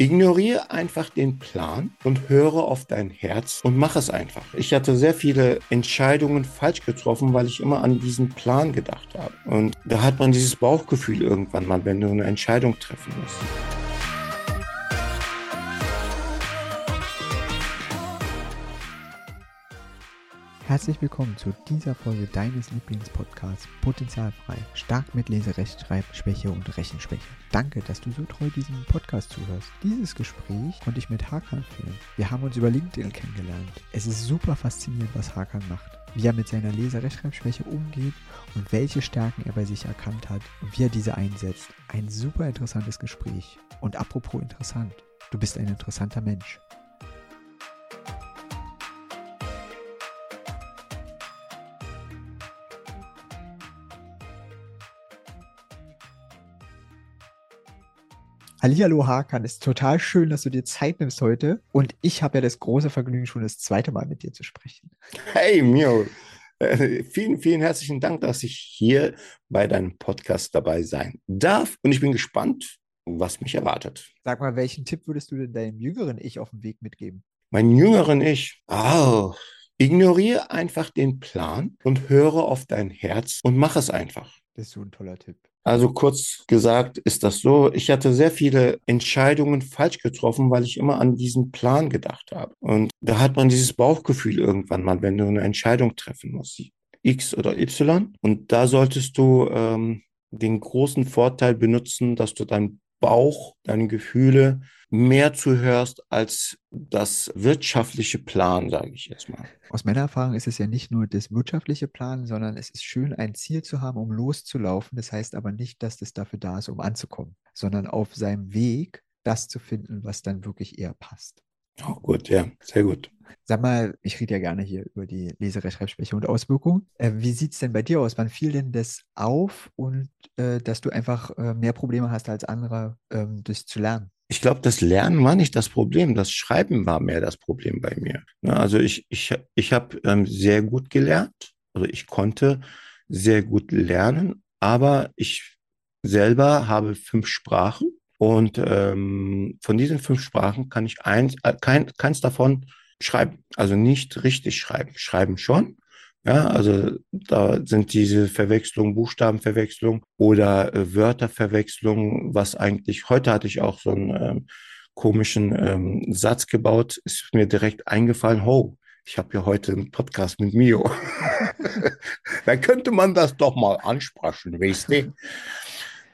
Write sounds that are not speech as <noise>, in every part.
Ignoriere einfach den Plan und höre auf dein Herz und mach es einfach. Ich hatte sehr viele Entscheidungen falsch getroffen, weil ich immer an diesen Plan gedacht habe. Und da hat man dieses Bauchgefühl irgendwann mal, wenn du eine Entscheidung treffen musst. Herzlich willkommen zu dieser Folge deines Lieblingspodcasts Potenzialfrei. Stark mit Leserechtschreibschwäche und Rechenschwäche. Danke, dass du so treu diesem Podcast zuhörst. Dieses Gespräch konnte ich mit Hakan führen. Wir haben uns über LinkedIn kennengelernt. Es ist super faszinierend, was Hakan macht. Wie er mit seiner Leserechtschreibschwäche umgeht und welche Stärken er bei sich erkannt hat und wie er diese einsetzt. Ein super interessantes Gespräch. Und apropos interessant, du bist ein interessanter Mensch. Hallihallo Hakan, ist total schön, dass du dir Zeit nimmst heute. Und ich habe ja das große Vergnügen, schon das zweite Mal mit dir zu sprechen. Hey Mio, äh, vielen, vielen herzlichen Dank, dass ich hier bei deinem Podcast dabei sein darf. Und ich bin gespannt, was mich erwartet. Sag mal, welchen Tipp würdest du denn deinem jüngeren Ich auf dem Weg mitgeben? Mein jüngeren Ich, oh, ignoriere einfach den Plan und höre auf dein Herz und mach es einfach. Das ist so ein toller Tipp. Also kurz gesagt ist das so, ich hatte sehr viele Entscheidungen falsch getroffen, weil ich immer an diesen Plan gedacht habe. Und da hat man dieses Bauchgefühl irgendwann mal, wenn du eine Entscheidung treffen musst, X oder Y. Und da solltest du ähm, den großen Vorteil benutzen, dass du dein Bauch, deine Gefühle mehr zuhörst als das wirtschaftliche Plan, sage ich jetzt mal. Aus meiner Erfahrung ist es ja nicht nur das wirtschaftliche Plan, sondern es ist schön, ein Ziel zu haben, um loszulaufen. Das heißt aber nicht, dass das dafür da ist, um anzukommen, sondern auf seinem Weg das zu finden, was dann wirklich eher passt. Oh, gut, ja, sehr gut. Sag mal, ich rede ja gerne hier über die Leserechtschreibschwäche und Auswirkungen. Äh, wie sieht es denn bei dir aus? Wann fiel denn das auf und äh, dass du einfach äh, mehr Probleme hast als andere, ähm, das zu lernen? Ich glaube, das Lernen war nicht das Problem, das Schreiben war mehr das Problem bei mir. Ne, also ich, ich, ich habe ähm, sehr gut gelernt, also ich konnte sehr gut lernen, aber ich selber habe fünf Sprachen und ähm, von diesen fünf Sprachen kann ich eins, äh, kein, keins davon schreiben. Also nicht richtig schreiben. Schreiben schon. Ja, also da sind diese Verwechslungen, Buchstabenverwechslung oder äh, Wörterverwechslung, was eigentlich, heute hatte ich auch so einen ähm, komischen ähm, Satz gebaut, ist mir direkt eingefallen, oh, ich habe ja heute einen Podcast mit Mio. <laughs> da könnte man das doch mal ansprechen, weißt du?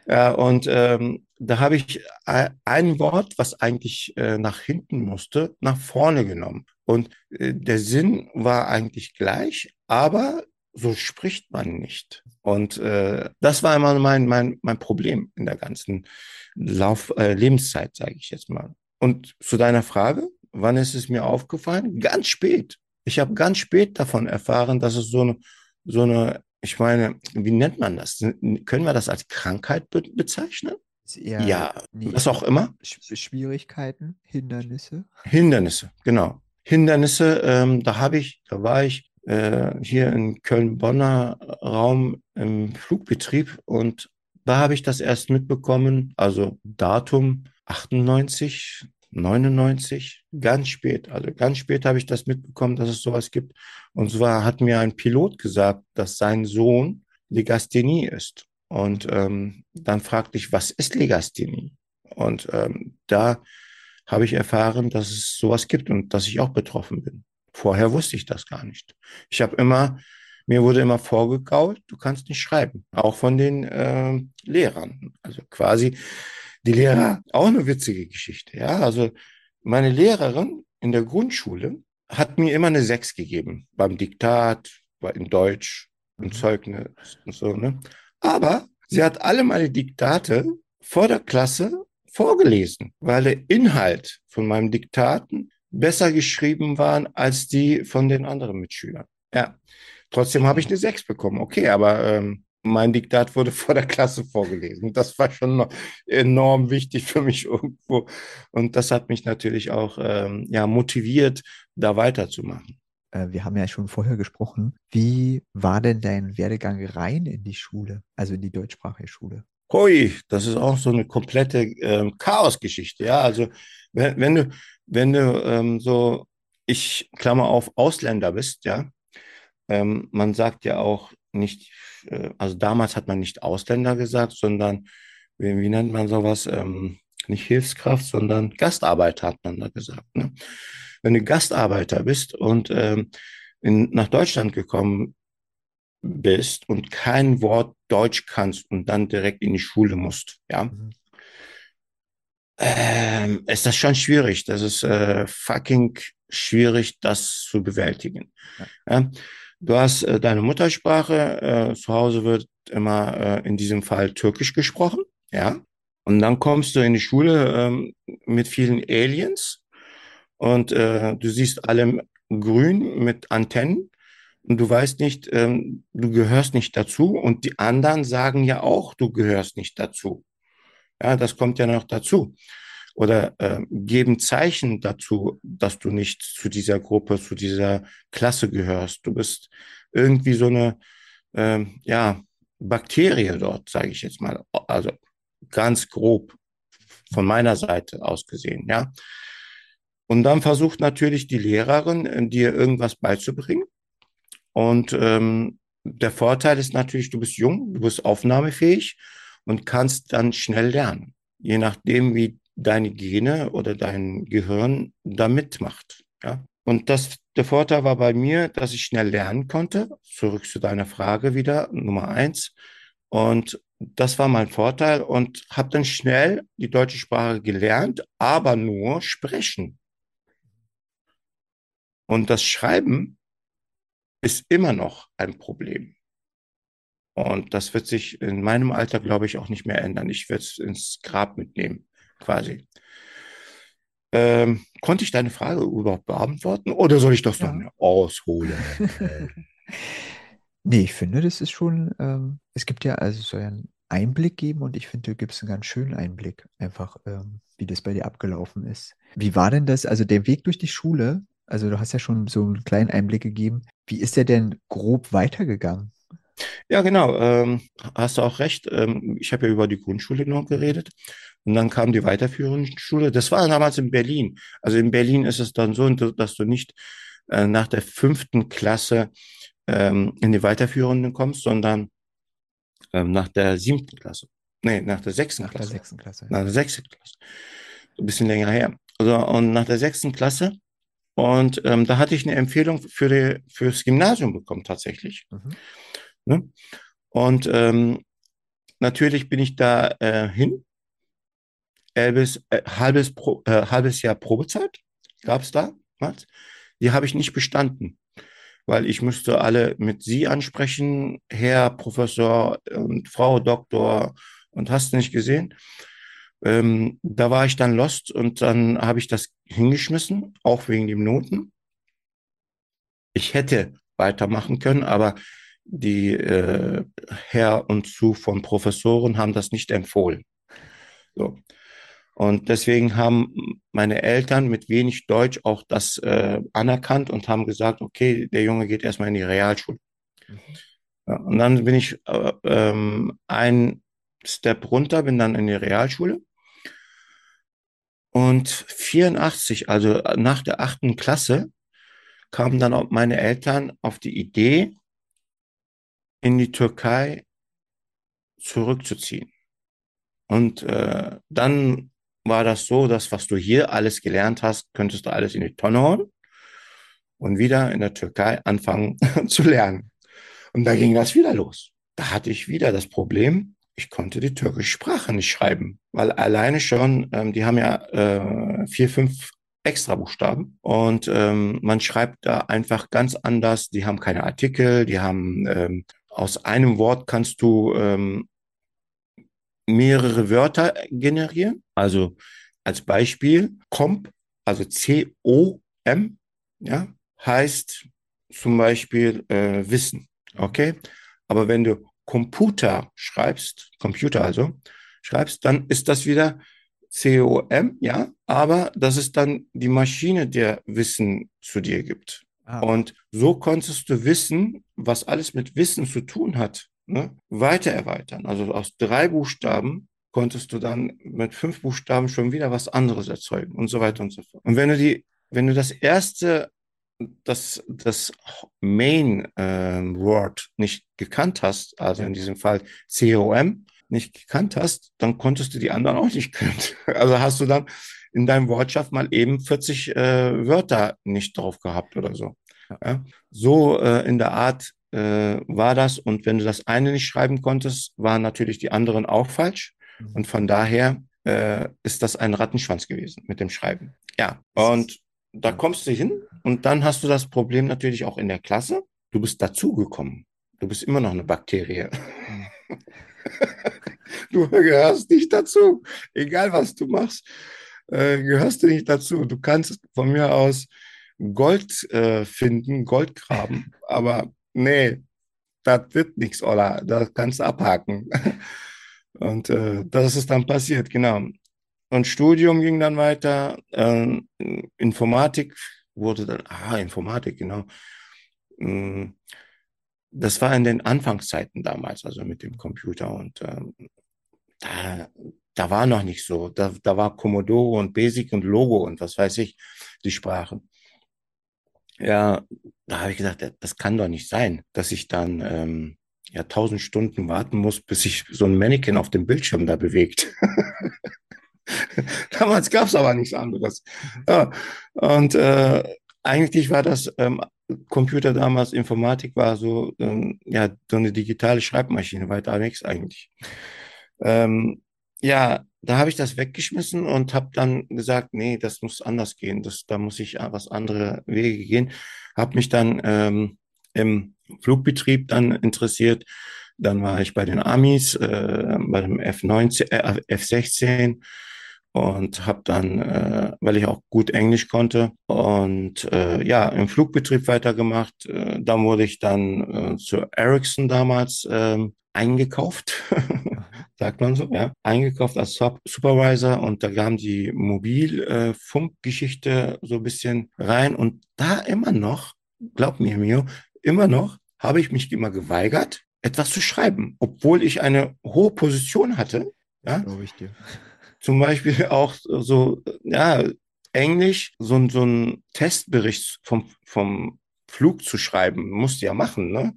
Ja, und ähm, da habe ich ein Wort, was eigentlich äh, nach hinten musste, nach vorne genommen. Und äh, der Sinn war eigentlich gleich, aber so spricht man nicht. Und äh, das war immer mein, mein, mein Problem in der ganzen Lauf, äh, Lebenszeit, sage ich jetzt mal. Und zu deiner Frage, wann ist es mir aufgefallen? Ganz spät. Ich habe ganz spät davon erfahren, dass es so eine, so eine ich meine, wie nennt man das? Können wir das als Krankheit be bezeichnen? Ja, was auch immer. Schwierigkeiten, Hindernisse. Hindernisse, genau. Hindernisse, ähm, da habe ich, da war ich äh, hier in Köln-Bonner Raum im Flugbetrieb und da habe ich das erst mitbekommen, also Datum 98, 99, ganz spät, also ganz spät habe ich das mitbekommen, dass es sowas gibt. Und zwar hat mir ein Pilot gesagt, dass sein Sohn Legasthenie ist. Und ähm, dann fragte ich, was ist Legasthenie? Und ähm, da habe ich erfahren, dass es sowas gibt und dass ich auch betroffen bin. Vorher wusste ich das gar nicht. Ich habe immer, mir wurde immer vorgegault, du kannst nicht schreiben, auch von den äh, Lehrern. Also quasi, die Lehrer, auch eine witzige Geschichte. Ja, also meine Lehrerin in der Grundschule hat mir immer eine Sechs gegeben beim Diktat, in Deutsch, im mhm. Zeugnis und so. Ne? Aber sie hat alle meine Diktate vor der Klasse vorgelesen, weil der Inhalt von meinem Diktaten besser geschrieben waren als die von den anderen Mitschülern. Ja, trotzdem habe ich eine Sechs bekommen. Okay, aber ähm, mein Diktat wurde <laughs> vor der Klasse vorgelesen. Das war schon enorm wichtig für mich irgendwo. Und das hat mich natürlich auch ähm, ja, motiviert, da weiterzumachen. Äh, wir haben ja schon vorher gesprochen. Wie war denn dein Werdegang rein in die Schule, also in die deutschsprachige Schule? Hui, das ist auch so eine komplette ähm, Chaosgeschichte. Ja, also wenn, wenn du, wenn du ähm, so, ich Klammer auf, Ausländer bist, ja, ähm, man sagt ja auch nicht, äh, also damals hat man nicht Ausländer gesagt, sondern wie, wie nennt man sowas? Ähm, nicht Hilfskraft, sondern Gastarbeiter hat man da gesagt. Ne? Wenn du Gastarbeiter bist und ähm, in, nach Deutschland gekommen bist und kein Wort Deutsch kannst und dann direkt in die Schule musst, ja, mhm. ähm, ist das schon schwierig. Das ist äh, fucking schwierig, das zu bewältigen. Ja. ja? Du hast äh, deine Muttersprache, äh, zu Hause wird immer äh, in diesem Fall Türkisch gesprochen, ja. Und dann kommst du in die Schule ähm, mit vielen Aliens und äh, du siehst alle grün mit Antennen und du weißt nicht, ähm, du gehörst nicht dazu und die anderen sagen ja auch, du gehörst nicht dazu. Ja, das kommt ja noch dazu. Oder äh, geben Zeichen dazu, dass du nicht zu dieser Gruppe, zu dieser Klasse gehörst. Du bist irgendwie so eine, äh, ja, Bakterie dort, sage ich jetzt mal. Also ganz grob von meiner Seite aus gesehen, ja. Und dann versucht natürlich die Lehrerin, äh, dir irgendwas beizubringen. Und ähm, der Vorteil ist natürlich, du bist jung, du bist aufnahmefähig und kannst dann schnell lernen, je nachdem, wie deine Gene oder dein Gehirn da mitmacht. Ja? Und das, der Vorteil war bei mir, dass ich schnell lernen konnte. Zurück zu deiner Frage wieder, Nummer eins. Und das war mein Vorteil und habe dann schnell die deutsche Sprache gelernt, aber nur sprechen. Und das Schreiben ist immer noch ein Problem. Und das wird sich in meinem Alter, glaube ich, auch nicht mehr ändern. Ich werde es ins Grab mitnehmen, quasi. Ähm, konnte ich deine Frage überhaupt beantworten oder soll ich das ja. noch ausholen? <laughs> nee, ich finde, das ist schon, ähm, es gibt ja, also soll ja einen Einblick geben und ich finde, du gibst einen ganz schönen Einblick, einfach ähm, wie das bei dir abgelaufen ist. Wie war denn das, also der Weg durch die Schule, also du hast ja schon so einen kleinen Einblick gegeben. Wie ist der denn grob weitergegangen? Ja, genau. Ähm, hast du auch recht. Ähm, ich habe ja über die Grundschule noch geredet. Und dann kam die weiterführende Schule. Das war damals in Berlin. Also in Berlin ist es dann so, dass du nicht äh, nach der fünften Klasse ähm, in die weiterführenden kommst, sondern ähm, nach der siebten Klasse. Nee, nach der sechsten nach Klasse. Nach der sechsten Klasse. Nach der sechsten Klasse. Ein bisschen länger her. Also, und nach der sechsten Klasse und ähm, da hatte ich eine Empfehlung für die, fürs Gymnasium bekommen, tatsächlich. Mhm. Ne? Und ähm, natürlich bin ich da äh, hin. Elbis, äh, halbes, Pro, äh, halbes Jahr Probezeit gab es da. Was? Die habe ich nicht bestanden, weil ich musste alle mit Sie ansprechen, Herr Professor und Frau Doktor und hast du nicht gesehen. Ähm, da war ich dann lost und dann habe ich das hingeschmissen, auch wegen den Noten. Ich hätte weitermachen können, aber die äh, Herr und zu von Professoren haben das nicht empfohlen. So. Und deswegen haben meine Eltern mit wenig Deutsch auch das äh, anerkannt und haben gesagt, okay, der Junge geht erstmal in die Realschule. Mhm. Ja, und dann bin ich äh, ähm, ein Step runter, bin dann in die Realschule. Und 84, also nach der achten Klasse, kamen dann auch meine Eltern auf die Idee, in die Türkei zurückzuziehen. Und äh, dann war das so, dass was du hier alles gelernt hast, könntest du alles in die Tonne hauen und wieder in der Türkei anfangen <laughs> zu lernen. Und da ging das wieder los. Da hatte ich wieder das Problem, ich konnte die türkische Sprache nicht schreiben, weil alleine schon, ähm, die haben ja äh, vier, fünf extra Buchstaben und ähm, man schreibt da einfach ganz anders. Die haben keine Artikel, die haben ähm, aus einem Wort kannst du ähm, mehrere Wörter generieren. Also als Beispiel comp, also C-O-M, ja, heißt zum Beispiel äh, Wissen. Okay, aber wenn du Computer schreibst, Computer also, schreibst, dann ist das wieder COM, ja, aber das ist dann die Maschine, der Wissen zu dir gibt. Ah. Und so konntest du wissen, was alles mit Wissen zu tun hat, ne, weiter erweitern. Also aus drei Buchstaben konntest du dann mit fünf Buchstaben schon wieder was anderes erzeugen und so weiter und so fort. Und wenn du die, wenn du das erste, das, das Main äh, Word nicht gekannt hast, also in diesem Fall COM, nicht gekannt hast, dann konntest du die anderen auch nicht kennen. <laughs> Also hast du dann in deinem Wortschaft mal eben 40 äh, Wörter nicht drauf gehabt oder so. Ja? So äh, in der Art äh, war das. Und wenn du das eine nicht schreiben konntest, waren natürlich die anderen auch falsch. Mhm. Und von daher äh, ist das ein Rattenschwanz gewesen mit dem Schreiben. Ja, und da kommst du hin und dann hast du das Problem natürlich auch in der Klasse. Du bist dazugekommen. Du bist immer noch eine Bakterie. <laughs> Du gehörst nicht dazu. Egal was du machst, äh, gehörst du nicht dazu. Du kannst von mir aus Gold äh, finden, Gold graben, aber nee, das wird nichts, Ola. Das kannst du abhaken. <laughs> Und äh, das ist dann passiert, genau. Und Studium ging dann weiter. Äh, Informatik wurde dann, ah, Informatik, genau. Mm, das war in den Anfangszeiten damals, also mit dem Computer. Und ähm, da, da war noch nicht so. Da, da war Commodore und Basic und Logo und was weiß ich, die Sprachen. Ja, da habe ich gesagt, das kann doch nicht sein, dass ich dann ähm, ja tausend Stunden warten muss, bis sich so ein Mannequin auf dem Bildschirm da bewegt. <laughs> <laughs> Damals gab es aber nichts anderes. Ja, und äh, eigentlich war das ähm, Computer damals, Informatik war so, ähm, ja, so eine digitale Schreibmaschine, weiter nichts eigentlich. Ähm, ja, da habe ich das weggeschmissen und habe dann gesagt, nee, das muss anders gehen, das, da muss ich was andere Wege gehen. Habe mich dann ähm, im Flugbetrieb dann interessiert. Dann war ich bei den Amis, äh, bei dem F19, äh, F16 und habe dann, äh, weil ich auch gut Englisch konnte und äh, ja, im Flugbetrieb weitergemacht. Äh, dann wurde ich dann äh, zu Ericsson damals äh, eingekauft. <laughs> sagt man so, ja, eingekauft als Supervisor und da kam die Mobilfunkgeschichte äh, so ein bisschen rein und da immer noch, glaub mir, Mio, immer noch habe ich mich immer geweigert, etwas zu schreiben, obwohl ich eine hohe Position hatte. Ja, glaube ich dir. Zum Beispiel <laughs> auch so, ja, Englisch, so, so ein Testbericht vom, vom Flug zu schreiben, musste ja machen, ne?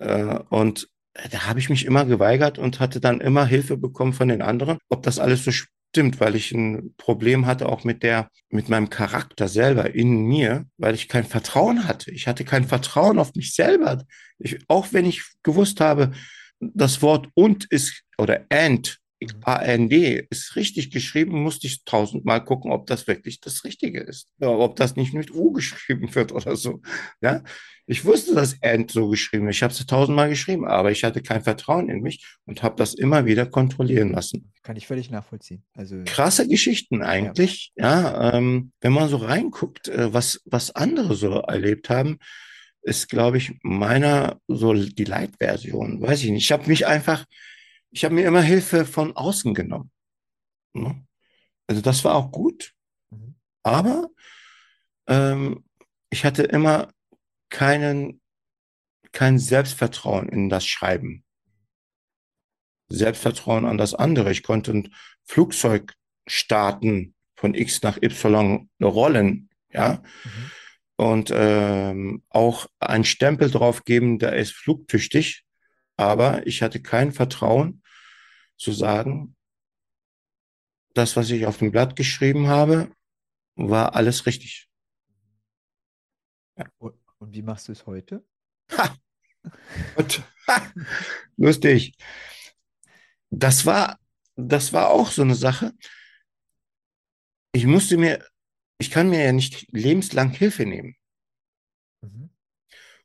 Äh, und da habe ich mich immer geweigert und hatte dann immer Hilfe bekommen von den anderen, ob das alles so stimmt, weil ich ein Problem hatte auch mit der, mit meinem Charakter selber in mir, weil ich kein Vertrauen hatte. Ich hatte kein Vertrauen auf mich selber. Ich, auch wenn ich gewusst habe, das Wort und ist oder and AND ist richtig geschrieben, musste ich tausendmal gucken, ob das wirklich das Richtige ist. ob das nicht mit U geschrieben wird oder so. Ja, ich wusste, dass AND so geschrieben ist. Ich habe es tausendmal geschrieben, aber ich hatte kein Vertrauen in mich und habe das immer wieder kontrollieren lassen. Kann ich völlig nachvollziehen. Also krasse Geschichten eigentlich. Ja, ja ähm, wenn man so reinguckt, äh, was was andere so erlebt haben, ist, glaube ich, meiner so die Leitversion. Weiß ich nicht. Ich habe mich einfach ich habe mir immer Hilfe von außen genommen. Ne? Also das war auch gut, mhm. aber ähm, ich hatte immer keinen, kein Selbstvertrauen in das Schreiben. Selbstvertrauen an das andere. Ich konnte ein Flugzeug starten von X nach Y rollen, ja. Mhm. Und ähm, auch einen Stempel drauf geben, der ist flugtüchtig. Aber ich hatte kein Vertrauen zu sagen, das, was ich auf dem Blatt geschrieben habe, war alles richtig. Ja. Und, wie machst du es heute? Ha! Und, ha! Lustig. Das war, das war auch so eine Sache. Ich musste mir, ich kann mir ja nicht lebenslang Hilfe nehmen. Mhm.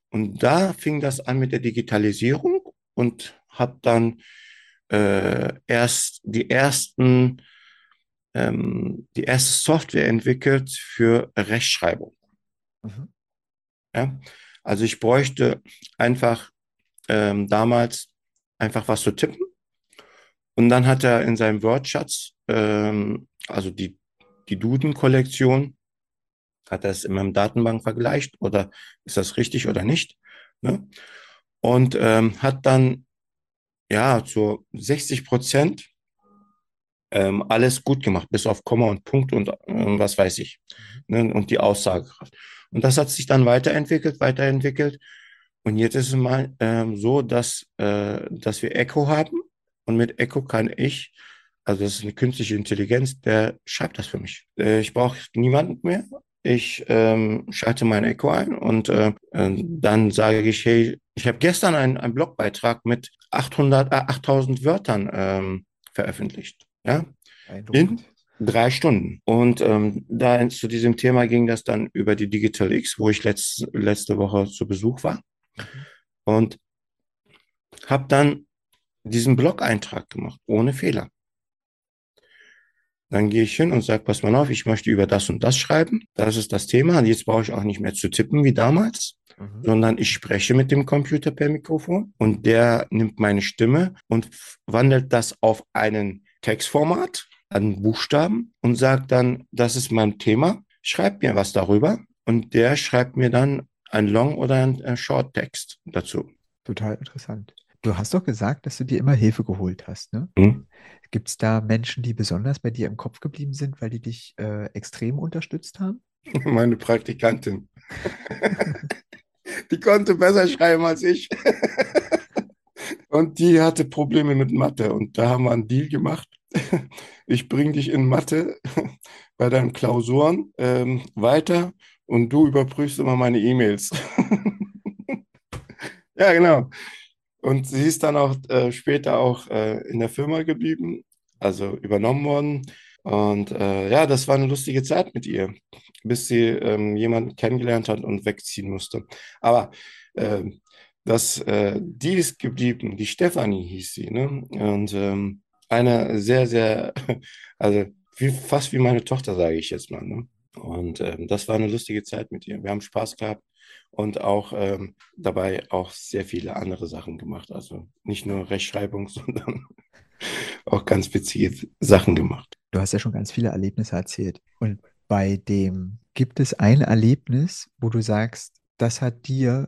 Und da fing das an mit der Digitalisierung und habe dann äh, erst die ersten, ähm, die erste Software entwickelt für Rechtschreibung. Mhm. Ja? Also ich bräuchte einfach ähm, damals einfach was zu tippen. Und dann hat er in seinem Wortschatz, ähm, also die, die Duden-Kollektion, hat er es in meinem Datenbank vergleicht oder ist das richtig oder nicht. Ne? Und ähm, hat dann ja, zu 60 Prozent ähm, alles gut gemacht, bis auf Komma und Punkt und ähm, was weiß ich. Ne, und die Aussagekraft. Und das hat sich dann weiterentwickelt, weiterentwickelt. Und jetzt ist es mal ähm, so, dass, äh, dass wir Echo haben. Und mit Echo kann ich, also das ist eine künstliche Intelligenz, der schreibt das für mich. Äh, ich brauche niemanden mehr. Ich ähm, schalte mein Echo ein und äh, dann sage ich, hey, ich habe gestern einen, einen Blogbeitrag mit 800, äh, 8000 Wörtern ähm, veröffentlicht. Ja? In drei Stunden. Und ähm, da zu diesem Thema ging das dann über die Digital X, wo ich letzt, letzte Woche zu Besuch war. Mhm. Und habe dann diesen Blog-Eintrag gemacht, ohne Fehler. Dann gehe ich hin und sage, pass mal auf, ich möchte über das und das schreiben. Das ist das Thema. Und jetzt brauche ich auch nicht mehr zu tippen wie damals, mhm. sondern ich spreche mit dem Computer per Mikrofon und der nimmt meine Stimme und wandelt das auf einen Textformat an Buchstaben und sagt dann, das ist mein Thema, schreibt mir was darüber und der schreibt mir dann ein Long- oder ein, ein Short-Text dazu. Total interessant. Du hast doch gesagt, dass du dir immer Hilfe geholt hast. Ne? Hm? Gibt es da Menschen, die besonders bei dir im Kopf geblieben sind, weil die dich äh, extrem unterstützt haben? <laughs> Meine Praktikantin. <laughs> die konnte besser schreiben als ich. <laughs> Und die hatte Probleme mit Mathe. Und da haben wir einen Deal gemacht. Ich bringe dich in Mathe bei deinen Klausuren ähm, weiter und du überprüfst immer meine E-Mails. ja, genau. Und sie ist dann auch äh, später auch äh, in der Firma geblieben, also übernommen worden. Und äh, ja, das war eine lustige Zeit mit ihr, bis sie ähm, jemanden kennengelernt hat und wegziehen musste. Aber ähm, dass äh, die ist geblieben, die Stefanie hieß sie, ne? Und ähm, eine sehr, sehr, <laughs> also wie, fast wie meine Tochter, sage ich jetzt mal. Ne? Und ähm, das war eine lustige Zeit mit ihr. Wir haben Spaß gehabt und auch ähm, dabei auch sehr viele andere Sachen gemacht. Also nicht nur Rechtschreibung, <laughs> sondern auch ganz witzige Sachen gemacht. Du hast ja schon ganz viele Erlebnisse erzählt. Und bei dem gibt es ein Erlebnis, wo du sagst, das hat dir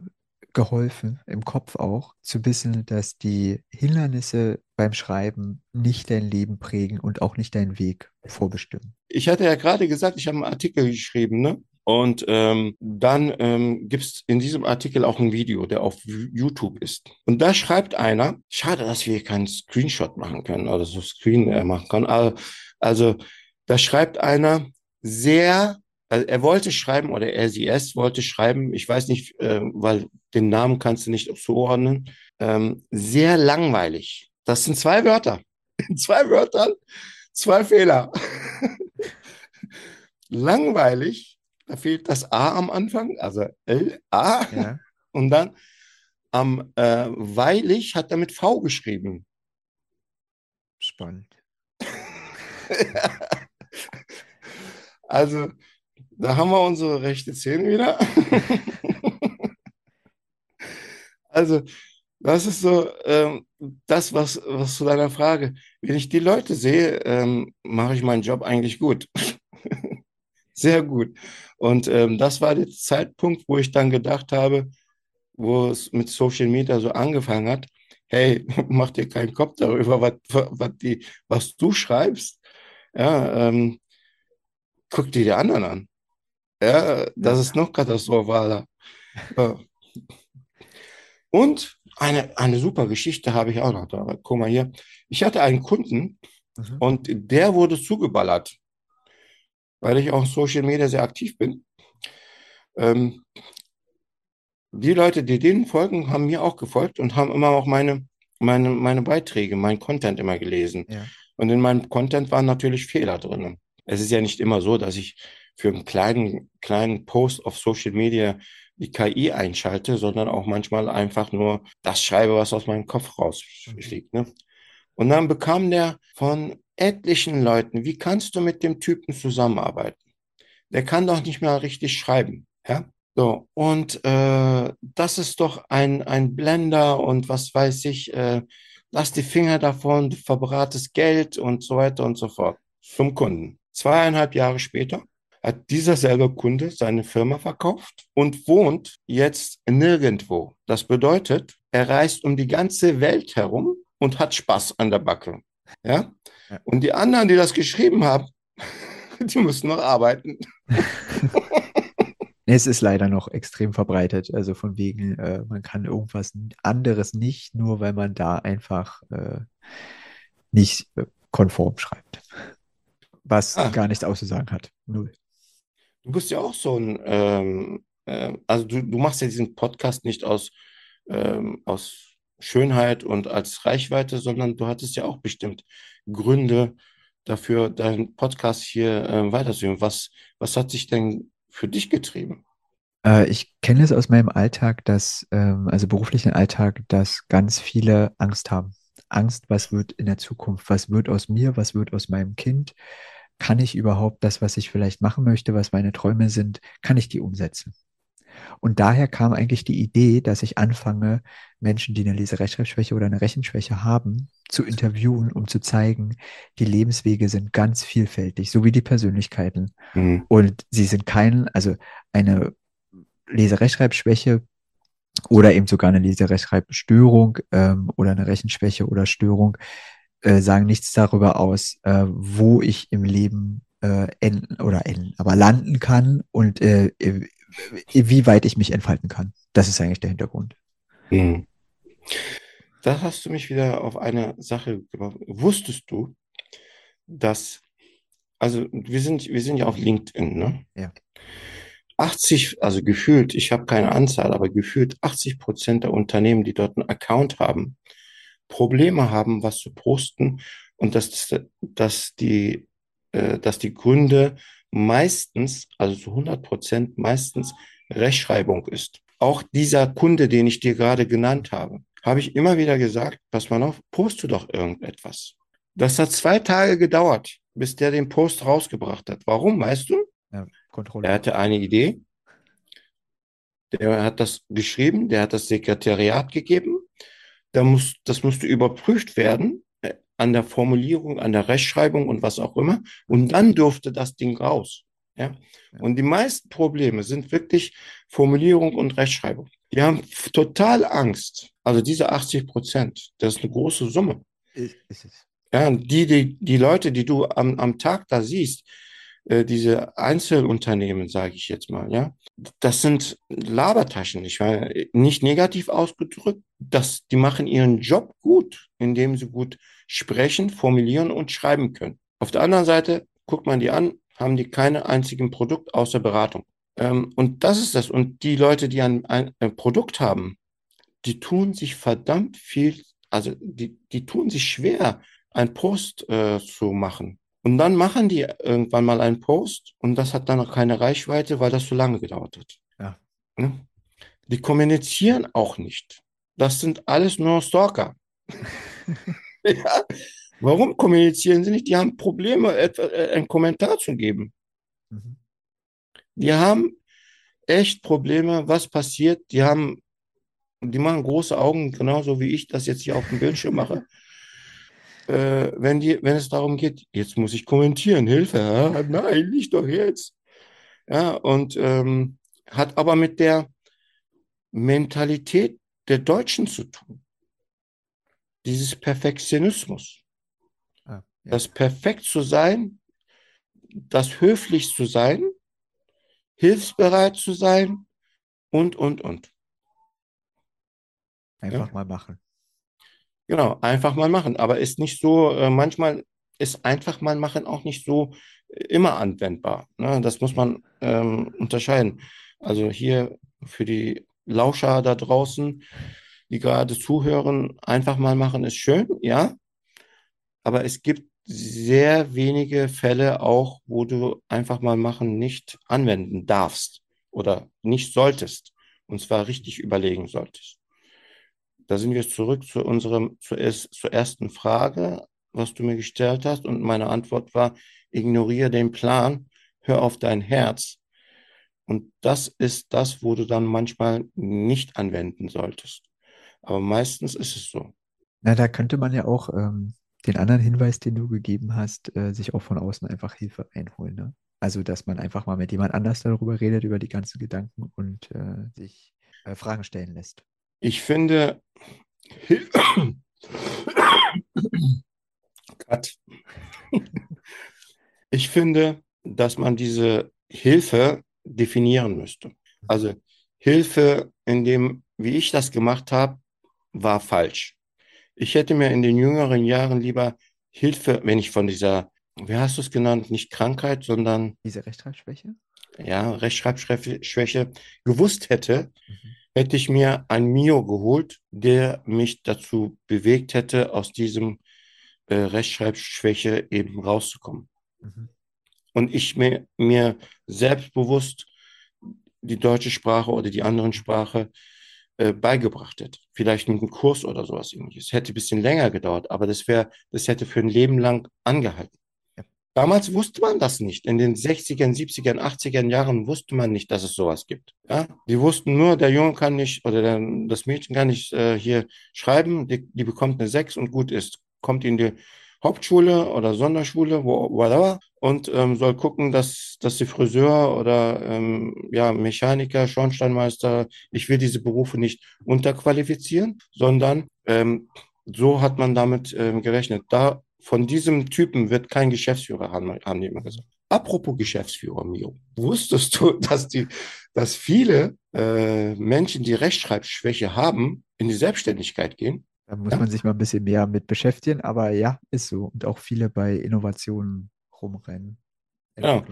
geholfen, im Kopf auch, zu wissen, dass die Hindernisse beim Schreiben nicht dein Leben prägen und auch nicht deinen Weg vorbestimmen. Ich hatte ja gerade gesagt, ich habe einen Artikel geschrieben, ne? Und ähm, dann ähm, gibt es in diesem Artikel auch ein Video, der auf YouTube ist. Und da schreibt einer, schade, dass wir keinen Screenshot machen können oder so Screen äh, machen können. Also, also da schreibt einer sehr also er wollte schreiben oder er sie es wollte schreiben, ich weiß nicht, äh, weil den Namen kannst du nicht zuordnen, ähm, sehr langweilig. Das sind zwei Wörter. In <laughs> zwei Wörtern, zwei Fehler. <laughs> langweilig, da fehlt das A am Anfang, also L, A. Ja. <laughs> Und dann am äh, Weilig hat er mit V geschrieben. Spannend. <laughs> also da haben wir unsere rechte Szene wieder. <laughs> also, das ist so ähm, das, was, was zu deiner Frage. Wenn ich die Leute sehe, ähm, mache ich meinen Job eigentlich gut. Sehr gut. Und ähm, das war der Zeitpunkt, wo ich dann gedacht habe, wo es mit Social Media so angefangen hat, hey, <laughs> mach dir keinen Kopf darüber, was, was, die, was du schreibst. Ja, ähm, guck dir die anderen an. Ja, das ist noch katastrophaler. Und eine, eine super Geschichte habe ich auch noch da. Guck mal hier. Ich hatte einen Kunden mhm. und der wurde zugeballert, weil ich auch Social Media sehr aktiv bin. Ähm, die Leute, die denen folgen, haben mir auch gefolgt und haben immer auch meine, meine, meine Beiträge, mein Content immer gelesen. Ja. Und in meinem Content waren natürlich Fehler drin. Es ist ja nicht immer so, dass ich für einen kleinen, kleinen Post auf Social Media die KI einschalte, sondern auch manchmal einfach nur das schreibe, was aus meinem Kopf rausfliegt. Ne? Und dann bekam der von etlichen Leuten, wie kannst du mit dem Typen zusammenarbeiten? Der kann doch nicht mehr richtig schreiben. Ja? So, und äh, das ist doch ein, ein Blender und was weiß ich, äh, lass die Finger davon, du verbratest Geld und so weiter und so fort. Zum Kunden. Zweieinhalb Jahre später hat dieser selbe Kunde seine Firma verkauft und wohnt jetzt nirgendwo. Das bedeutet, er reist um die ganze Welt herum und hat Spaß an der Backe. Ja? Ja. Und die anderen, die das geschrieben haben, <laughs> die müssen noch arbeiten. <laughs> Es ist leider noch extrem verbreitet. Also von wegen, äh, man kann irgendwas anderes nicht, nur weil man da einfach äh, nicht äh, konform schreibt. Was Ah. gar nichts auszusagen hat. Null. Du bist ja auch so ein, ähm, äh, also du, du machst ja diesen Podcast nicht aus, ähm, aus Schönheit und als Reichweite, sondern du hattest ja auch bestimmt Gründe dafür, deinen Podcast hier äh, weiterzuführen. Was, was hat sich denn für dich getrieben? Äh, ich kenne es aus meinem Alltag, dass, ähm, also beruflichen Alltag, dass ganz viele Angst haben. Angst, was wird in der Zukunft? Was wird aus mir? Was wird aus meinem Kind? Kann ich überhaupt das, was ich vielleicht machen möchte, was meine Träume sind, kann ich die umsetzen? Und daher kam eigentlich die Idee, dass ich anfange, Menschen, die eine Leserechtschreibschwäche oder eine Rechenschwäche haben, zu interviewen, um zu zeigen, die Lebenswege sind ganz vielfältig, so wie die Persönlichkeiten. Mhm. Und sie sind kein, also eine Leserechtschreibschwäche oder eben sogar eine Leserechtschreibstörung ähm, oder eine Rechenschwäche oder Störung äh, sagen nichts darüber aus, äh, wo ich im Leben äh, enden oder enden, aber landen kann und äh, wie weit ich mich entfalten kann. Das ist eigentlich der Hintergrund. Mhm. Da hast du mich wieder auf eine Sache gebracht. Wusstest du, dass, also wir sind, wir sind ja auf LinkedIn, ne? Ja. 80, also gefühlt, ich habe keine Anzahl, aber gefühlt 80 Prozent der Unternehmen, die dort einen Account haben, Probleme haben, was zu posten und dass, dass die, äh, dass die Gründe meistens, also zu 100 Prozent meistens Rechtschreibung ist. Auch dieser Kunde, den ich dir gerade genannt habe, habe ich immer wieder gesagt, pass mal auf, poste doch irgendetwas. Das hat zwei Tage gedauert, bis der den Post rausgebracht hat. Warum, weißt du? Ja, Kontrolle. Er hatte eine Idee. Der hat das geschrieben, der hat das Sekretariat gegeben. Da muss, das musste überprüft werden an der Formulierung, an der Rechtschreibung und was auch immer. Und dann durfte das Ding raus. Ja? Und die meisten Probleme sind wirklich Formulierung und Rechtschreibung. Die haben total Angst. Also diese 80 Prozent, das ist eine große Summe. Ist, ist es. Ja, die, die, die Leute, die du am, am Tag da siehst, äh, diese Einzelunternehmen, sage ich jetzt mal, ja, das sind Labertaschen, nicht wahr? Nicht negativ ausgedrückt, das, die machen ihren Job gut, indem sie gut sprechen, formulieren und schreiben können. Auf der anderen Seite, guckt man die an, haben die keine einzigen Produkt außer Beratung. Ähm, und das ist das. Und die Leute, die ein, ein, ein Produkt haben, die tun sich verdammt viel, also die, die tun sich schwer, einen Post äh, zu machen. Und dann machen die irgendwann mal einen Post und das hat dann noch keine Reichweite, weil das so lange gedauert hat. Ja. Ne? Die kommunizieren auch nicht. Das sind alles nur Stalker. <laughs> ja. Warum kommunizieren sie nicht? Die haben Probleme, äh, einen Kommentar zu geben. Mhm. Die haben echt Probleme, was passiert. Die haben, die machen große Augen, genauso wie ich das jetzt hier auf dem Bildschirm mache. Äh, wenn die, wenn es darum geht, jetzt muss ich kommentieren, Hilfe, ja? nein, nicht doch jetzt. Ja, und ähm, hat aber mit der Mentalität der Deutschen zu tun. Dieses Perfektionismus. Ah, ja. Das perfekt zu sein, das höflich zu sein, hilfsbereit zu sein und, und, und. Einfach mal machen. Genau, einfach mal machen. Aber ist nicht so, äh, manchmal ist einfach mal machen auch nicht so äh, immer anwendbar. Ne? Das muss man ähm, unterscheiden. Also hier für die Lauscher da draußen, die gerade zuhören, einfach mal machen ist schön, ja. Aber es gibt sehr wenige Fälle auch, wo du einfach mal machen nicht anwenden darfst oder nicht solltest. Und zwar richtig überlegen solltest. Da sind wir zurück zu unserem, zur, erst- zur ersten Frage, was du mir gestellt hast. Und meine Antwort war, ignoriere den Plan, hör auf dein Herz. Und das ist das, wo du dann manchmal nicht anwenden solltest. Aber meistens ist es so. Na, da könnte man ja auch ähm, den anderen Hinweis, den du gegeben hast, äh, sich auch von außen einfach Hilfe einholen. Ne? Also, dass man einfach mal mit jemand anders darüber redet, über die ganzen Gedanken und äh, sich äh, Fragen stellen lässt. Ich finde. Ich finde, dass man diese Hilfe definieren müsste. Also Hilfe in dem, wie ich das gemacht habe, war falsch. Ich hätte mir in den jüngeren Jahren lieber Hilfe, wenn ich von dieser, wie hast du es genannt, nicht Krankheit, sondern Diese Rechtschreibschwäche? ja, Rechtschreibschwäche gewusst hätte, Mhm. Hätte ich mir ein Mio geholt, der mich dazu bewegt hätte, aus diesem äh, Rechtschreibschwäche eben rauszukommen. Mhm. Und ich mir, mir selbstbewusst die deutsche Sprache oder die anderen Sprache äh, beigebracht hätte. Vielleicht mit einem Kurs oder sowas ähnliches. Hätte ein bisschen länger gedauert, aber das wäre, das hätte für ein Leben lang angehalten. Damals wusste man das nicht. In den 60ern, 70ern, 80ern Jahren wusste man nicht, dass es sowas gibt. Ja? Die wussten nur, der Junge kann nicht oder der, das Mädchen kann nicht äh, hier schreiben, die, die bekommt eine 6 und gut ist. Kommt in die Hauptschule oder Sonderschule, wo, whatever, und ähm, soll gucken, dass, dass die Friseur oder ähm, ja, Mechaniker, Schornsteinmeister, ich will diese Berufe nicht unterqualifizieren, sondern ähm, so hat man damit ähm, gerechnet. Da von diesem Typen wird kein Geschäftsführer, haben, haben die immer gesagt. Apropos Geschäftsführer, Mio, wusstest du, <laughs> dass die, dass viele äh, Menschen, die Rechtschreibschwäche haben, in die Selbstständigkeit gehen? Da muss Ja. man sich mal ein bisschen mehr mit beschäftigen, aber ja, ist so. Und auch viele bei Innovationen rumrennen. Ja.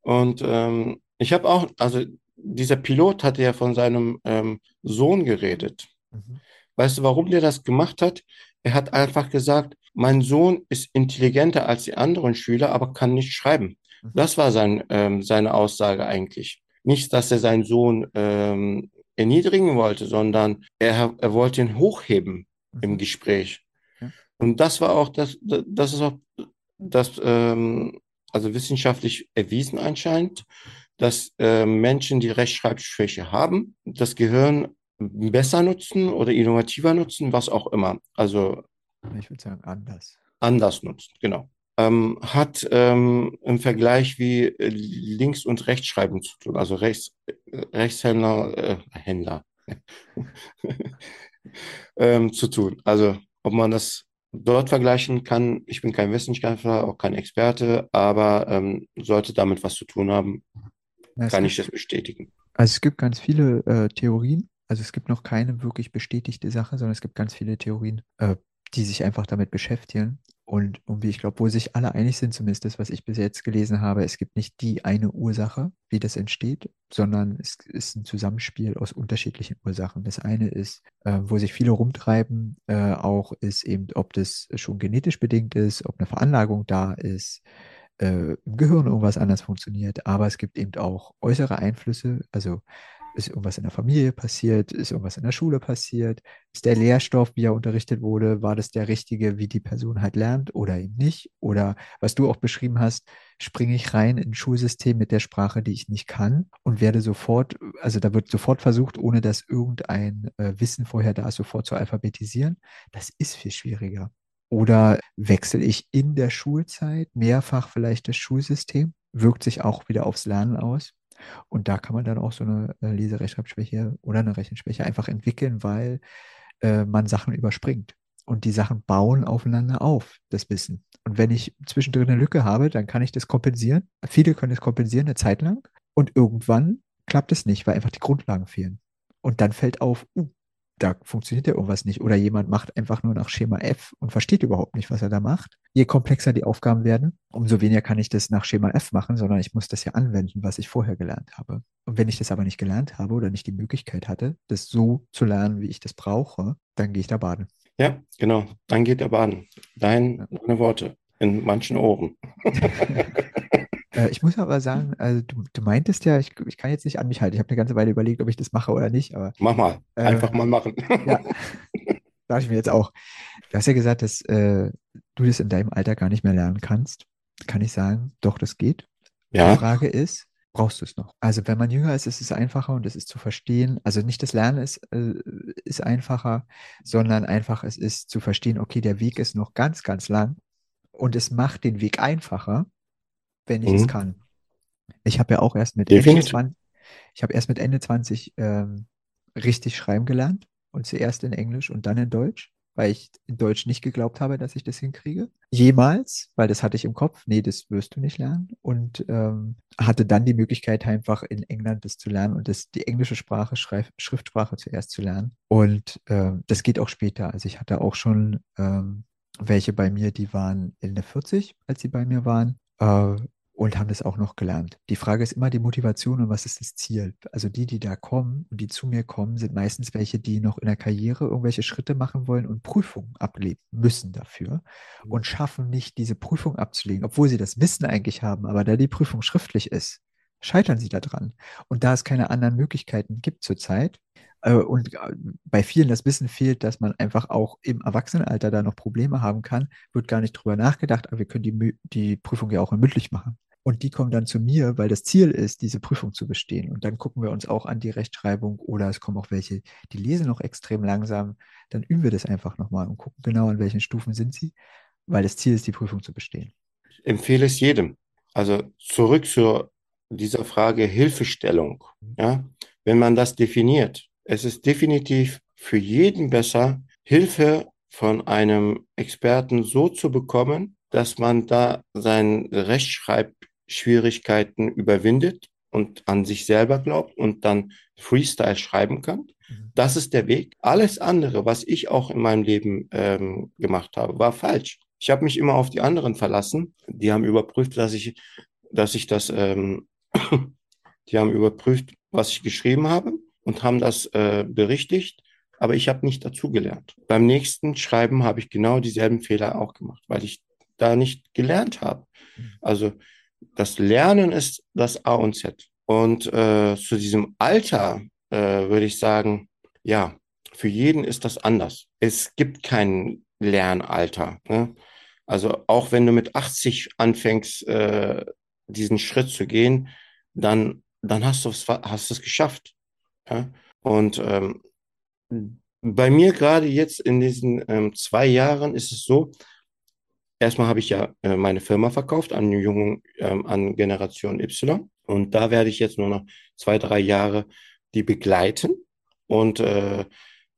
Und ähm, ich habe auch, also dieser Pilot hatte ja von seinem ähm, Sohn geredet. Mhm. Weißt du, warum der das gemacht hat? Er hat einfach gesagt, mein Sohn ist intelligenter als die anderen Schüler, aber kann nicht schreiben. Mhm. Das war sein, ähm, seine Aussage eigentlich. Nicht, dass er seinen Sohn ähm, erniedrigen wollte, sondern er, er wollte ihn hochheben im Mhm. Gespräch. Und das war auch das, das ist auch das, ähm, also wissenschaftlich erwiesen anscheinend, dass ähm, Menschen, die Rechtschreibschwäche haben, das Gehirn besser nutzen oder innovativer nutzen, was auch immer. Also Ich würde sagen, anders. anders nutzen, genau. Ähm, hat ähm, im Vergleich wie äh, Links- und Rechtschreiben zu tun, also Rechts, äh, Rechtshändler, äh, Händler <laughs> ähm, zu tun. Also ob man das dort vergleichen kann, ich bin kein Wissenschaftler, auch kein Experte, aber ähm, sollte damit was zu tun haben, es kann gibt- ich das bestätigen. Also es gibt ganz viele äh, Theorien. Also es gibt noch keine wirklich bestätigte Sache, sondern es gibt ganz viele Theorien, äh, die sich einfach damit beschäftigen. Und, und wie ich glaube, wo sich alle einig sind, zumindest das, was ich bis jetzt gelesen habe, es gibt nicht die eine Ursache, wie das entsteht, sondern es ist ein Zusammenspiel aus unterschiedlichen Ursachen. Das eine ist, äh, wo sich viele rumtreiben, äh, auch ist eben, ob das schon genetisch bedingt ist, ob eine Veranlagung da ist, äh, im Gehirn irgendwas anders funktioniert, aber es gibt eben auch äußere Einflüsse, also ist irgendwas in der Familie passiert, ist irgendwas in der Schule passiert, ist der Lehrstoff, wie er unterrichtet wurde, war das der richtige, wie die Person halt lernt oder eben nicht? Oder was du auch beschrieben hast, springe ich rein in ein Schulsystem mit der Sprache, die ich nicht kann und werde sofort, also da wird sofort versucht, ohne dass irgendein äh, Wissen vorher da ist, sofort zu alphabetisieren. Das ist viel schwieriger. Oder wechsle ich in der Schulzeit mehrfach vielleicht das Schulsystem, wirkt sich auch wieder aufs Lernen aus. Und da kann man dann auch so eine äh, Leserechtschreibschwäche oder eine Rechenschwäche einfach entwickeln, weil äh, man Sachen überspringt. Und die Sachen bauen aufeinander auf, das Wissen. Und wenn ich zwischendrin eine Lücke habe, dann kann ich das kompensieren. Viele können es kompensieren eine Zeit lang. Und irgendwann klappt es nicht, weil einfach die Grundlagen fehlen. Und dann fällt auf, uh, da funktioniert ja irgendwas nicht. Oder jemand macht einfach nur nach Schema F und versteht überhaupt nicht, was er da macht. Je komplexer die Aufgaben werden, umso weniger kann ich das nach Schema F machen, sondern ich muss das ja anwenden, was ich vorher gelernt habe. Und wenn ich das aber nicht gelernt habe oder nicht die Möglichkeit hatte, das so zu lernen, wie ich das brauche, dann gehe ich da baden. Ja, genau. Dann geht er baden. Dein, deine Worte in manchen Ohren. <laughs> Äh, ich muss aber sagen, also du, du meintest ja, ich, ich kann jetzt nicht an mich halten. Ich habe eine ganze Weile überlegt, ob ich das mache oder nicht, aber Mach mal. Äh, Einfach mal machen. ja, <laughs> dachte ich mir jetzt auch. Du hast ja gesagt, dass äh, du das in deinem Alter gar nicht mehr lernen kannst. Kann ich sagen, doch, das geht. Die Ja, Frage ist, brauchst du es noch? Also wenn man jünger ist, ist es einfacher und es ist zu verstehen. Also nicht das Lernen ist, äh, ist einfacher, sondern einfach es ist zu verstehen, okay, der Weg ist noch ganz, ganz lang und es macht den Weg einfacher, wenn ich es Mhm. kann. Ich habe ja auch erst mit Ende Definitiv. 20, ich habe erst mit Ende 20 ähm, richtig schreiben gelernt und zuerst in Englisch und dann in Deutsch. weil ich in Deutsch nicht geglaubt habe, dass ich das hinkriege. Jemals, weil das hatte ich im Kopf. Nee, das wirst du nicht lernen. Und ähm, hatte dann die Möglichkeit, einfach in England das zu lernen und das, die englische Sprache, Schreib Schriftsprache zuerst zu lernen. Und ähm, das geht auch später. Also ich hatte auch schon ähm, welche bei mir, die waren in der 40, als sie bei mir waren. Äh, und haben das auch noch gelernt. Die Frage ist immer die Motivation und was ist das Ziel? Also die, die da kommen und die zu mir kommen, sind meistens welche, die noch in der Karriere irgendwelche Schritte machen wollen und Prüfungen ablegen müssen dafür mhm. und schaffen nicht, diese Prüfung abzulegen, obwohl sie das Wissen eigentlich haben, aber da die Prüfung schriftlich ist, scheitern sie daran. Und da es keine anderen Möglichkeiten gibt zurzeit, äh, und äh, bei vielen das Wissen fehlt, dass man einfach auch im Erwachsenenalter da noch Probleme haben kann, wird gar nicht drüber nachgedacht, aber wir können die, die Prüfung ja auch mündlich machen. Und die kommen dann zu mir, weil das Ziel ist, diese Prüfung zu bestehen. Und dann gucken wir uns auch an die Rechtschreibung oder es kommen auch welche, die lesen noch extrem langsam. Dann üben wir das einfach nochmal und gucken genau, an welchen Stufen sind sie, weil das Ziel ist, die Prüfung zu bestehen. Ich empfehle es jedem. Also zurück zu dieser Frage Hilfestellung. Ja? Wenn man das definiert, es ist definitiv für jeden besser, Hilfe von einem Experten so zu bekommen, dass man da seine Rechtschreib Schwierigkeiten überwindet und an sich selber glaubt und dann Freestyle schreiben kann. Mhm. Das ist der Weg. Alles andere, was ich auch in meinem Leben ähm, gemacht habe, war falsch. Ich habe mich immer auf die anderen verlassen. Die haben überprüft, dass ich, dass ich das, ähm, <coughs> die haben überprüft, was ich geschrieben habe und haben das äh, berichtigt. Aber ich habe nicht dazugelernt. Beim nächsten Schreiben habe ich genau dieselben Fehler auch gemacht, weil ich da nicht gelernt habe. Mhm. Also das Lernen ist das A und Z. Und äh, zu diesem Alter äh, würde ich sagen, ja, für jeden ist das anders. Es gibt kein Lernalter. Ne? Also auch wenn du mit 80 anfängst, äh, diesen Schritt zu gehen, dann, dann hast du es hast es geschafft. Ja? Und ähm, bei mir gerade jetzt in diesen ähm, zwei Jahren ist es so, erstmal habe ich ja äh, meine Firma verkauft an jungen, ähm, an Generation Y. Und da werde ich jetzt nur noch zwei, drei Jahre die begleiten. Und äh,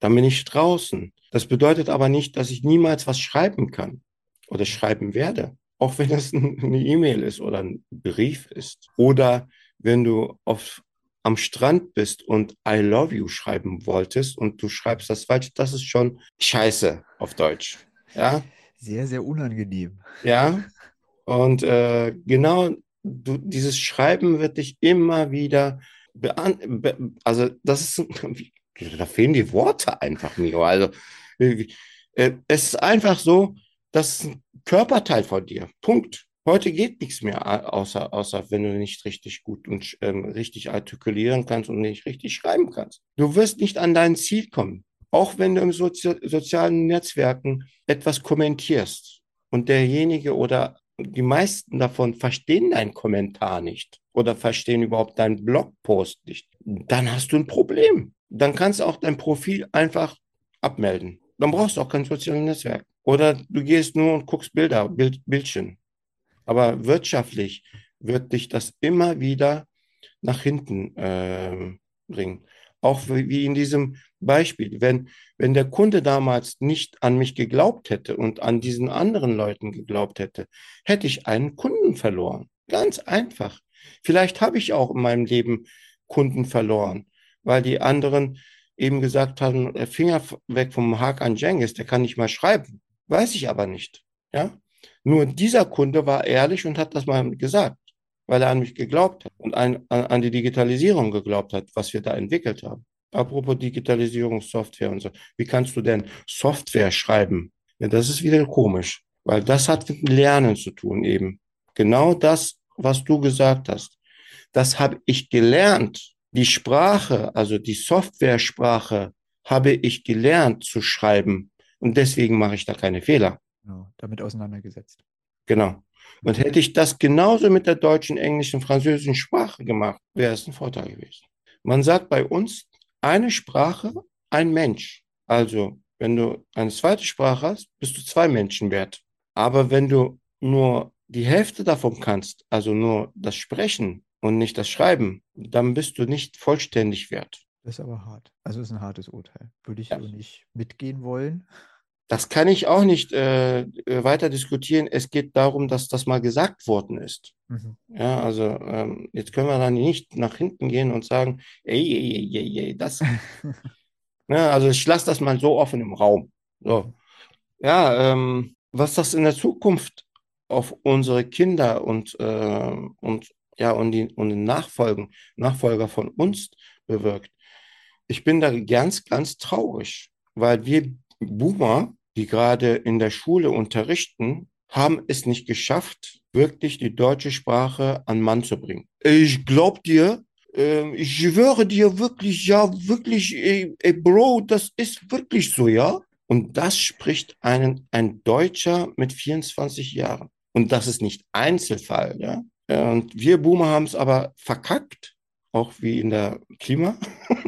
dann bin ich draußen. Das bedeutet aber nicht, dass ich niemals was schreiben kann oder schreiben werde. Auch wenn es <laughs> eine E-Mail ist oder ein Brief ist. Oder wenn du auf, am Strand bist und I love you schreiben wolltest und du schreibst das falsch, das ist schon scheiße auf Deutsch. Ja, sehr, sehr unangenehm. Ja, und äh, genau du, dieses Schreiben wird dich immer wieder, be also das ist, da fehlen die Worte einfach, Mio. Also äh, es ist einfach so, das ist ein Körperteil von dir. Punkt. Heute geht nichts mehr, außer, außer wenn du nicht richtig gut und ähm, richtig artikulieren kannst und nicht richtig schreiben kannst. Du wirst nicht an dein Ziel kommen auch wenn du im Sozi sozialen Netzwerken etwas kommentierst und derjenige oder die meisten davon verstehen deinen Kommentar nicht oder verstehen überhaupt deinen Blogpost nicht, dann hast du ein Problem. Dann kannst du auch dein Profil einfach abmelden. Dann brauchst du auch kein soziales Netzwerk. Oder du gehst nur und guckst Bilder, Bild, Bildchen. Aber wirtschaftlich wird dich das immer wieder nach hinten äh, bringen. Auch wie in diesem Beispiel. Wenn, wenn der Kunde damals nicht an mich geglaubt hätte und an diesen anderen Leuten geglaubt hätte, hätte ich einen Kunden verloren. Ganz einfach. Vielleicht habe ich auch in meinem Leben Kunden verloren, weil die anderen eben gesagt haben, der Finger weg vom Hakan Jengis, der kann nicht mal schreiben. Weiß ich aber nicht. Ja? Nur dieser Kunde war ehrlich und hat das mal gesagt weil er an mich geglaubt hat und an, an die Digitalisierung geglaubt hat, was wir da entwickelt haben. Apropos Digitalisierung, Software und so. Wie kannst du denn Software schreiben? Ja, das ist wieder komisch, weil das hat mit Lernen zu tun eben. Genau das, was du gesagt hast. Das habe ich gelernt. Die Sprache, also die Software-Sprache, habe ich gelernt zu schreiben. Und deswegen mache ich da keine Fehler. Genau, damit auseinandergesetzt. Genau. Und hätte ich das genauso mit der deutschen, englischen, französischen Sprache gemacht, wäre es ein Vorteil gewesen. Man sagt bei uns, eine Sprache, ein Mensch. Also, wenn du eine zweite Sprache hast, bist du zwei Menschen wert. Aber wenn du nur die Hälfte davon kannst, also nur das Sprechen und nicht das Schreiben, dann bist du nicht vollständig wert. Das ist aber hart. Also ist ein hartes Urteil. Würde ich ja. so nicht mitgehen wollen. Das kann ich auch nicht äh, äh, weiter diskutieren. Es geht darum, dass das mal gesagt worden ist. Mhm. Ja, also ähm, jetzt können wir dann nicht nach hinten gehen und sagen, ey, ey, ey, ey, ey das. <laughs> ja, also ich lasse das mal so offen im Raum. So. Ja, ähm, was das in der Zukunft auf unsere Kinder und, äh, und, ja, und, die, und den Nachfolgen, Nachfolger von uns bewirkt. Ich bin da ganz, ganz traurig, weil wir Boomer, die gerade in der Schule unterrichten, haben es nicht geschafft, wirklich die deutsche Sprache an Mann zu bringen. Ich glaub dir, äh, ich schwöre dir wirklich, ja, wirklich, ey, ey, Bro, das ist wirklich so, ja. Und das spricht einen, ein Deutscher mit 24 Jahren. Und das ist nicht Einzelfall, ja. Und wir Boomer haben es aber verkackt, auch wie in der Klima, <laughs>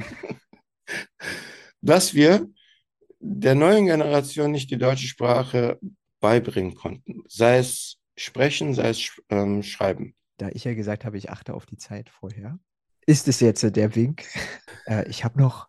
dass wir der neuen Generation nicht die deutsche Sprache beibringen konnten. Sei es sprechen, sei es ähm, schreiben. Da ich ja gesagt habe, ich achte auf die Zeit vorher, ist es jetzt der Wink. <laughs> Äh, ich habe noch,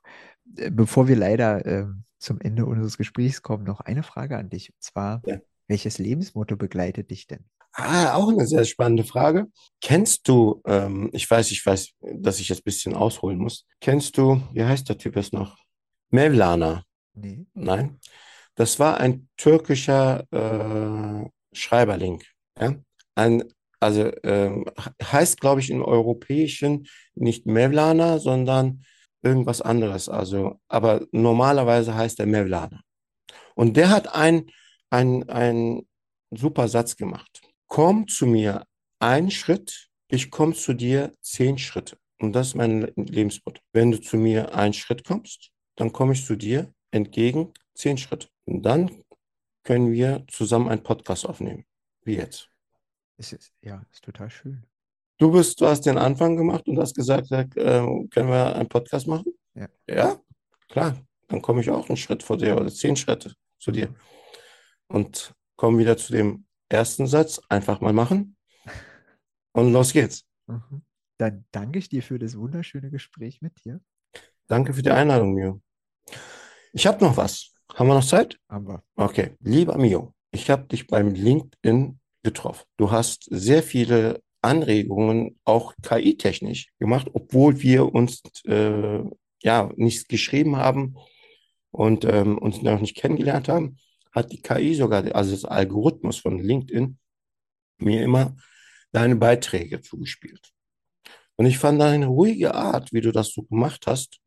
äh, bevor wir leider äh, zum Ende unseres Gesprächs kommen, noch eine Frage an dich. Und zwar, ja. welches Lebensmotto begleitet dich denn? Ah, auch eine sehr spannende Frage. Kennst du, ähm, ich weiß, ich weiß, dass ich jetzt ein bisschen ausholen muss. Kennst du, wie heißt der Typ jetzt noch? Mevlana. Nee. Nein. Das war ein türkischer äh, Schreiberling. Ja? Ein, also ähm, heißt, glaube ich, im Europäischen nicht Mevlana, sondern irgendwas anderes. Also, aber normalerweise heißt er Mevlana. Und der hat einen ein super Satz gemacht. Komm zu mir einen Schritt, ich komme zu dir zehn Schritte. Und das ist mein Lebensmotto. Wenn du zu mir einen Schritt kommst, dann komme ich zu dir entgegen zehn Schritte. Und dann können wir zusammen einen Podcast aufnehmen, wie jetzt. Es ist, ja, ist total schön. Du bist, du hast den Anfang gemacht und hast gesagt, äh, können wir einen Podcast machen? Ja. Ja, klar. Dann komme ich auch einen Schritt vor dir oder zehn Schritte zu dir. Und komme wieder zu dem ersten Satz. Einfach mal machen. Und los geht's. Mhm. Dann danke ich dir für das wunderschöne Gespräch mit dir. Danke für die Einladung, Mio. Ich habe noch was. Haben wir noch Zeit? Haben wir. Okay. Lieber Mio, ich habe dich beim LinkedIn getroffen. Du hast sehr viele Anregungen, auch KI-technisch gemacht, obwohl wir uns äh, ja nicht geschrieben haben und ähm, uns noch nicht kennengelernt haben, hat die KI sogar, also das Algorithmus von LinkedIn, mir immer deine Beiträge zugespielt. Und ich fand deine ruhige Art, wie du das so gemacht hast,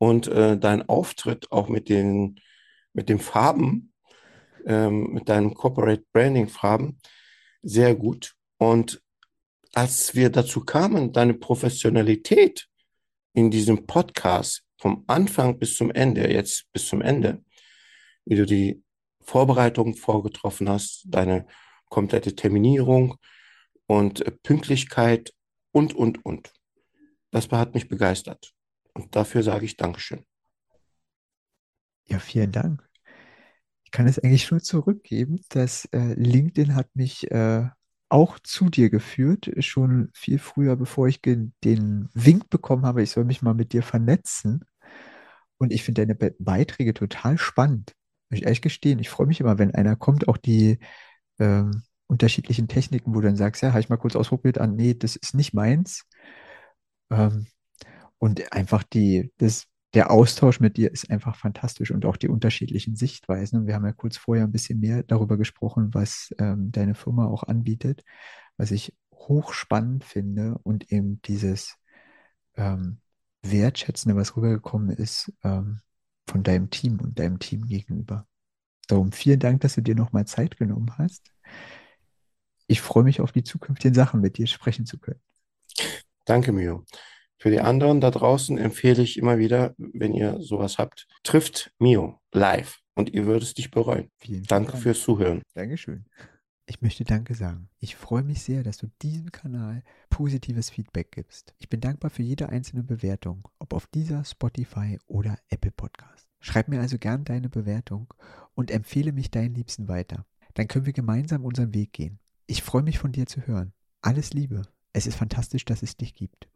und äh, dein Auftritt auch mit den, mit den Farben, ähm, mit deinen Corporate Branding Farben sehr gut. Und als wir dazu kamen, deine Professionalität in diesem Podcast vom Anfang bis zum Ende, jetzt bis zum Ende, wie du die Vorbereitung vorgetroffen hast, deine komplette Terminierung und Pünktlichkeit und, und, und. Das hat mich begeistert. Und dafür sage ich Dankeschön. Ja, vielen Dank. Ich kann es eigentlich nur zurückgeben, dass äh, LinkedIn hat mich äh, auch zu dir geführt, schon viel früher, bevor ich den Wink bekommen habe, ich soll mich mal mit dir vernetzen. Und ich finde deine Be Beiträge total spannend. Muss ich ehrlich gestehen. Ich freue mich immer, wenn einer kommt, auch die ähm, unterschiedlichen Techniken, wo du dann sagst, ja, habe ich mal kurz ausprobiert an, nee, das ist nicht meins. Ähm, und einfach die, das, der Austausch mit dir ist einfach fantastisch und auch die unterschiedlichen Sichtweisen. Und wir haben ja kurz vorher ein bisschen mehr darüber gesprochen, was ähm, deine Firma auch anbietet, was ich hochspannend finde und eben dieses ähm, Wertschätzende, was rübergekommen ist ähm, von deinem Team und deinem Team gegenüber. Darum vielen Dank, dass du dir nochmal Zeit genommen hast. Ich freue mich auf die zukünftigen Sachen mit dir sprechen zu können. Danke, Mio. Für die anderen da draußen empfehle ich immer wieder, wenn ihr sowas habt, trifft Mio live und ihr würdet es nicht bereuen. Vielen Danke Dank. fürs Zuhören. Dankeschön. Ich möchte Danke sagen. Ich freue mich sehr, dass du diesem Kanal positives Feedback gibst. Ich bin dankbar für jede einzelne Bewertung, ob auf dieser, Spotify oder Apple Podcast. Schreib mir also gern deine Bewertung und empfehle mich deinen Liebsten weiter. Dann können wir gemeinsam unseren Weg gehen. Ich freue mich von dir zu hören. Alles Liebe. Es ist fantastisch, dass es dich gibt.